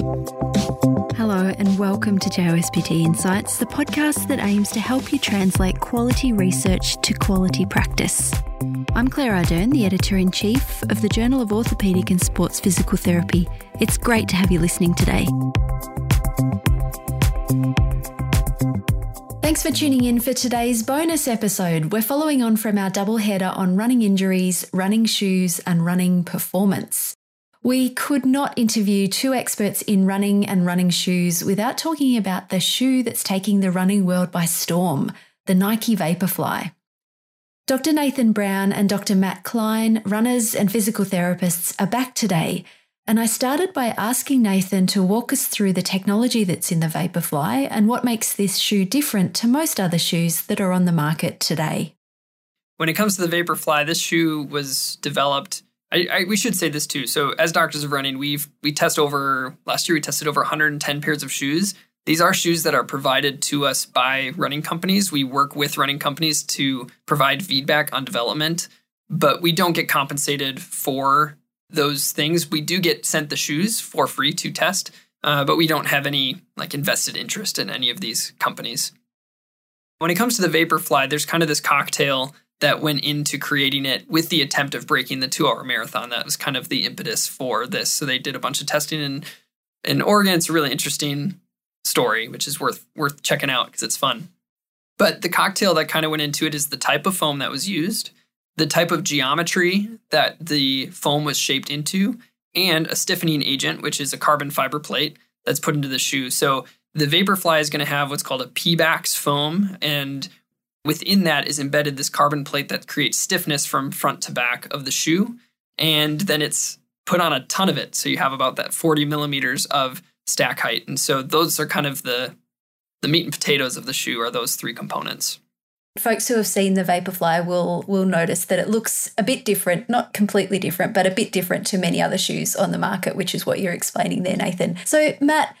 Hello, and welcome to JOSPT Insights, the podcast that aims to help you translate quality research to quality practice. I'm Claire Ardern, the editor in chief of the Journal of Orthopaedic and Sports Physical Therapy. It's great to have you listening today. Thanks for tuning in for today's bonus episode. We're following on from our double header on running injuries, running shoes, and running performance. We could not interview two experts in running and running shoes without talking about the shoe that's taking the running world by storm, the Nike Vaporfly. Dr. Nathan Brown and Dr. Matt Klein, runners and physical therapists, are back today. And I started by asking Nathan to walk us through the technology that's in the Vaporfly and what makes this shoe different to most other shoes that are on the market today. When it comes to the Vaporfly, this shoe was developed I, I, we should say this too. So, as doctors of running, we've we test over last year. We tested over 110 pairs of shoes. These are shoes that are provided to us by running companies. We work with running companies to provide feedback on development, but we don't get compensated for those things. We do get sent the shoes for free to test, uh, but we don't have any like invested interest in any of these companies. When it comes to the Vaporfly, there's kind of this cocktail that went into creating it with the attempt of breaking the two hour marathon. That was kind of the impetus for this. So they did a bunch of testing in in Oregon. It's a really interesting story, which is worth worth checking out because it's fun. But the cocktail that kind of went into it is the type of foam that was used, the type of geometry that the foam was shaped into, and a stiffening agent, which is a carbon fiber plate that's put into the shoe. So the Vaporfly is going to have what's called a Pebax foam, and Within that is embedded this carbon plate that creates stiffness from front to back of the shoe. And then it's put on a ton of it. So you have about that 40 millimeters of stack height. And so those are kind of the the meat and potatoes of the shoe are those three components. Folks who have seen the Vaporfly will will notice that it looks a bit different, not completely different, but a bit different to many other shoes on the market, which is what you're explaining there, Nathan. So, Matt,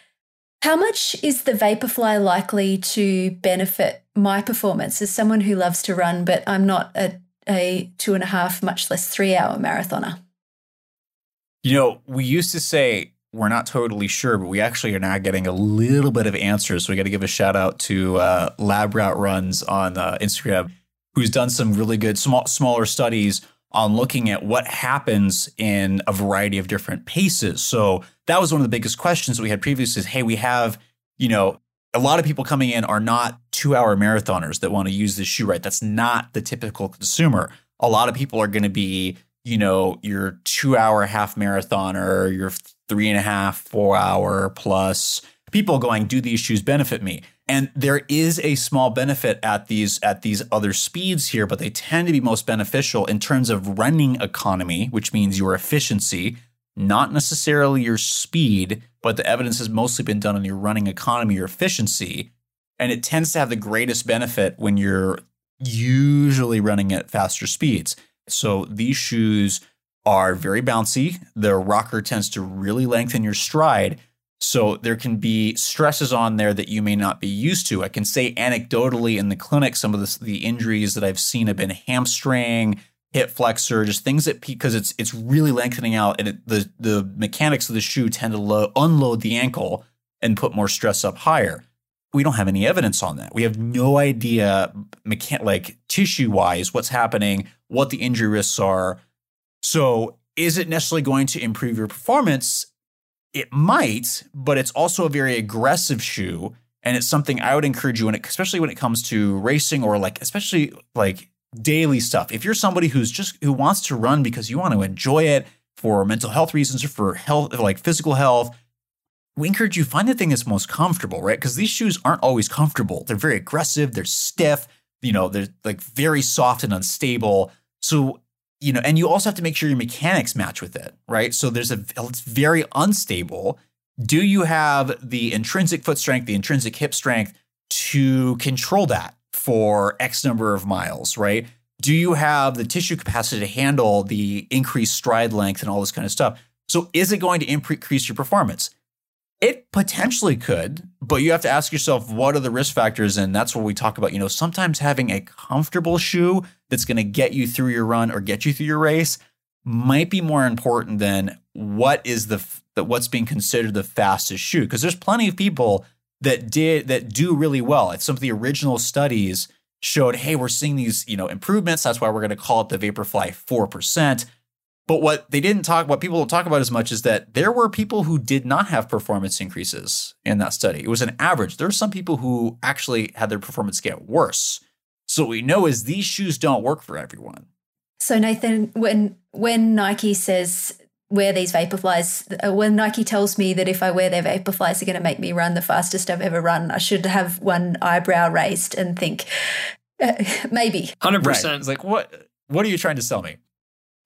how much is the Vaporfly likely to benefit my performance as someone who loves to run, but I'm not a, a two and a half, much less three hour marathoner? You know, we used to say we're not totally sure, but we actually are now getting a little bit of answers. So we got to give a shout out to uh, Lab Route Runs on uh, Instagram, who's done some really good small, smaller studies on looking at what happens in a variety of different paces. So that was one of the biggest questions that we had previously is, hey, we have, you know, a lot of people coming in are not two hour marathoners that want to use this shoe right. That's not the typical consumer. A lot of people are going to be, you know, your two hour half marathoner, your three and a half, four hour plus people going, do these shoes benefit me? And there is a small benefit at these at these other speeds here, but they tend to be most beneficial in terms of running economy, which means your efficiency, not necessarily your speed, but the evidence has mostly been done on your running economy your efficiency. And it tends to have the greatest benefit when you're usually running at faster speeds. So these shoes are very bouncy. The rocker tends to really lengthen your stride so there can be stresses on there that you may not be used to. I can say anecdotally in the clinic, some of the, the injuries that I've seen have been hamstring, hip flexor, just things that because it's it's really lengthening out, and it, the the mechanics of the shoe tend to lo- unload the ankle and put more stress up higher. We don't have any evidence on that. We have no idea, mechan- like tissue wise, what's happening, what the injury risks are. So, is it necessarily going to improve your performance? It might, but it's also a very aggressive shoe. And it's something I would encourage you it, especially when it comes to racing or like, especially like daily stuff. If you're somebody who's just, who wants to run because you want to enjoy it for mental health reasons or for health, like physical health, we encourage you find the thing that's most comfortable, right? Because these shoes aren't always comfortable. They're very aggressive, they're stiff, you know, they're like very soft and unstable. So you know, and you also have to make sure your mechanics match with it, right? So there's a it's very unstable. Do you have the intrinsic foot strength, the intrinsic hip strength to control that for X number of miles, right? Do you have the tissue capacity to handle the increased stride length and all this kind of stuff? So is it going to increase your performance? It potentially could, but you have to ask yourself what are the risk factors and that's what we talk about, you know, sometimes having a comfortable shoe that's going to get you through your run or get you through your race might be more important than what is the that what's being considered the fastest shoe because there's plenty of people that did that do really well. If Some of the original studies showed, hey, we're seeing these, you know, improvements. That's why we're going to call it the Vaporfly 4%. But what they didn't talk, what people don't talk about as much is that there were people who did not have performance increases in that study. It was an average. There were some people who actually had their performance get worse. So what we know is these shoes don't work for everyone. So Nathan, when when Nike says wear these Vaporflies, uh, when Nike tells me that if I wear their Vaporflies, they're going to make me run the fastest I've ever run, I should have one eyebrow raised and think uh, maybe. hundred percent. It's like what? What are you trying to sell me?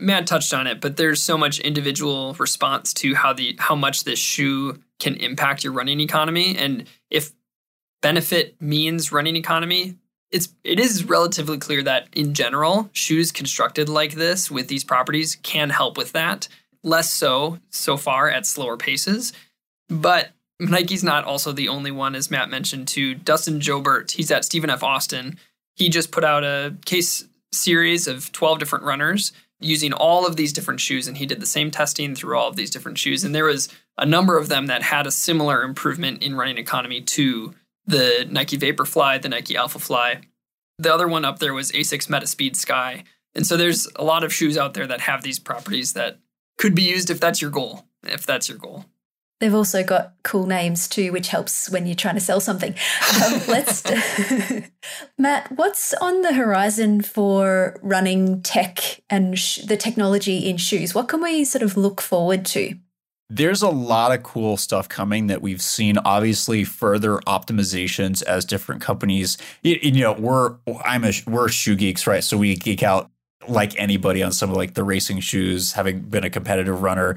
Matt touched on it, but there's so much individual response to how the how much this shoe can impact your running economy, and if benefit means running economy, it's it is relatively clear that in general, shoes constructed like this with these properties can help with that. Less so so far at slower paces, but Nike's not also the only one, as Matt mentioned. To Dustin Joubert. he's at Stephen F. Austin. He just put out a case series of 12 different runners using all of these different shoes and he did the same testing through all of these different shoes and there was a number of them that had a similar improvement in running economy to the Nike Vaporfly, the Nike Alphafly. The other one up there was Asics Metaspeed Sky. And so there's a lot of shoes out there that have these properties that could be used if that's your goal, if that's your goal. They've also got cool names too, which helps when you're trying to sell something. Um, let's, Matt, what's on the horizon for running tech and sh- the technology in shoes? What can we sort of look forward to? There's a lot of cool stuff coming that we've seen. Obviously, further optimizations as different companies. You, you know, we're I'm a we're shoe geeks, right? So we geek out like anybody on some of like the racing shoes, having been a competitive runner.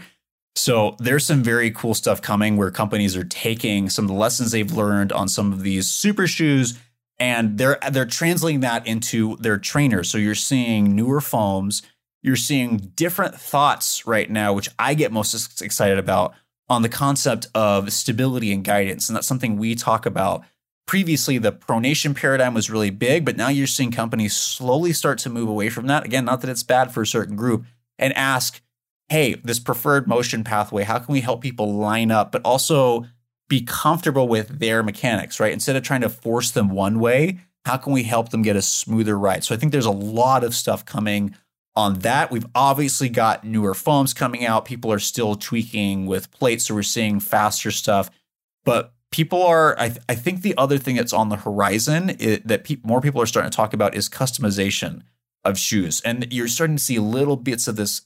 So there's some very cool stuff coming where companies are taking some of the lessons they've learned on some of these super shoes and they're they're translating that into their trainers. So you're seeing newer foams, you're seeing different thoughts right now, which I get most excited about on the concept of stability and guidance. And that's something we talk about. Previously, the pronation paradigm was really big, but now you're seeing companies slowly start to move away from that. Again, not that it's bad for a certain group, and ask, hey, this preferred motion pathway, how can we help people line up, but also be comfortable with their mechanics, right? Instead of trying to force them one way, how can we help them get a smoother ride? So I think there's a lot of stuff coming on that. We've obviously got newer foams coming out. People are still tweaking with plates, so we're seeing faster stuff. But people are, I, th- I think the other thing that's on the horizon is, that pe- more people are starting to talk about is customization of shoes. And you're starting to see little bits of this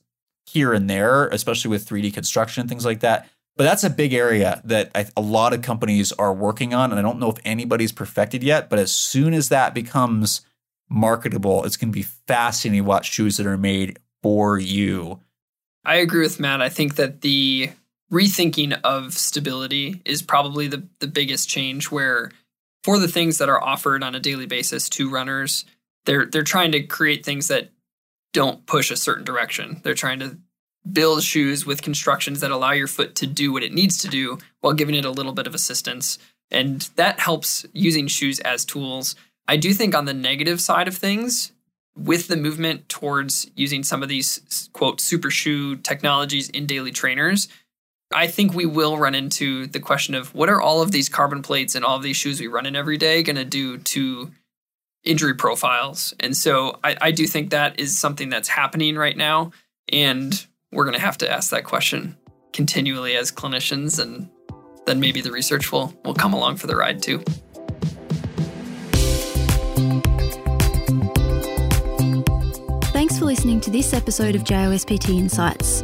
here and there, especially with 3D construction and things like that. But that's a big area that I, a lot of companies are working on. And I don't know if anybody's perfected yet, but as soon as that becomes marketable, it's going to be fascinating to watch shoes that are made for you. I agree with Matt. I think that the rethinking of stability is probably the, the biggest change where for the things that are offered on a daily basis to runners, they're they're trying to create things that don't push a certain direction. They're trying to build shoes with constructions that allow your foot to do what it needs to do while giving it a little bit of assistance. And that helps using shoes as tools. I do think on the negative side of things, with the movement towards using some of these quote super shoe technologies in daily trainers, I think we will run into the question of what are all of these carbon plates and all of these shoes we run in every day going to do to injury profiles. And so I, I do think that is something that's happening right now. And we're going to have to ask that question continually as clinicians. And then maybe the research will, will come along for the ride too. Thanks for listening to this episode of JOSPT Insights.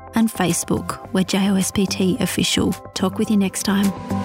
and Facebook, we're JOSPT Official. Talk with you next time.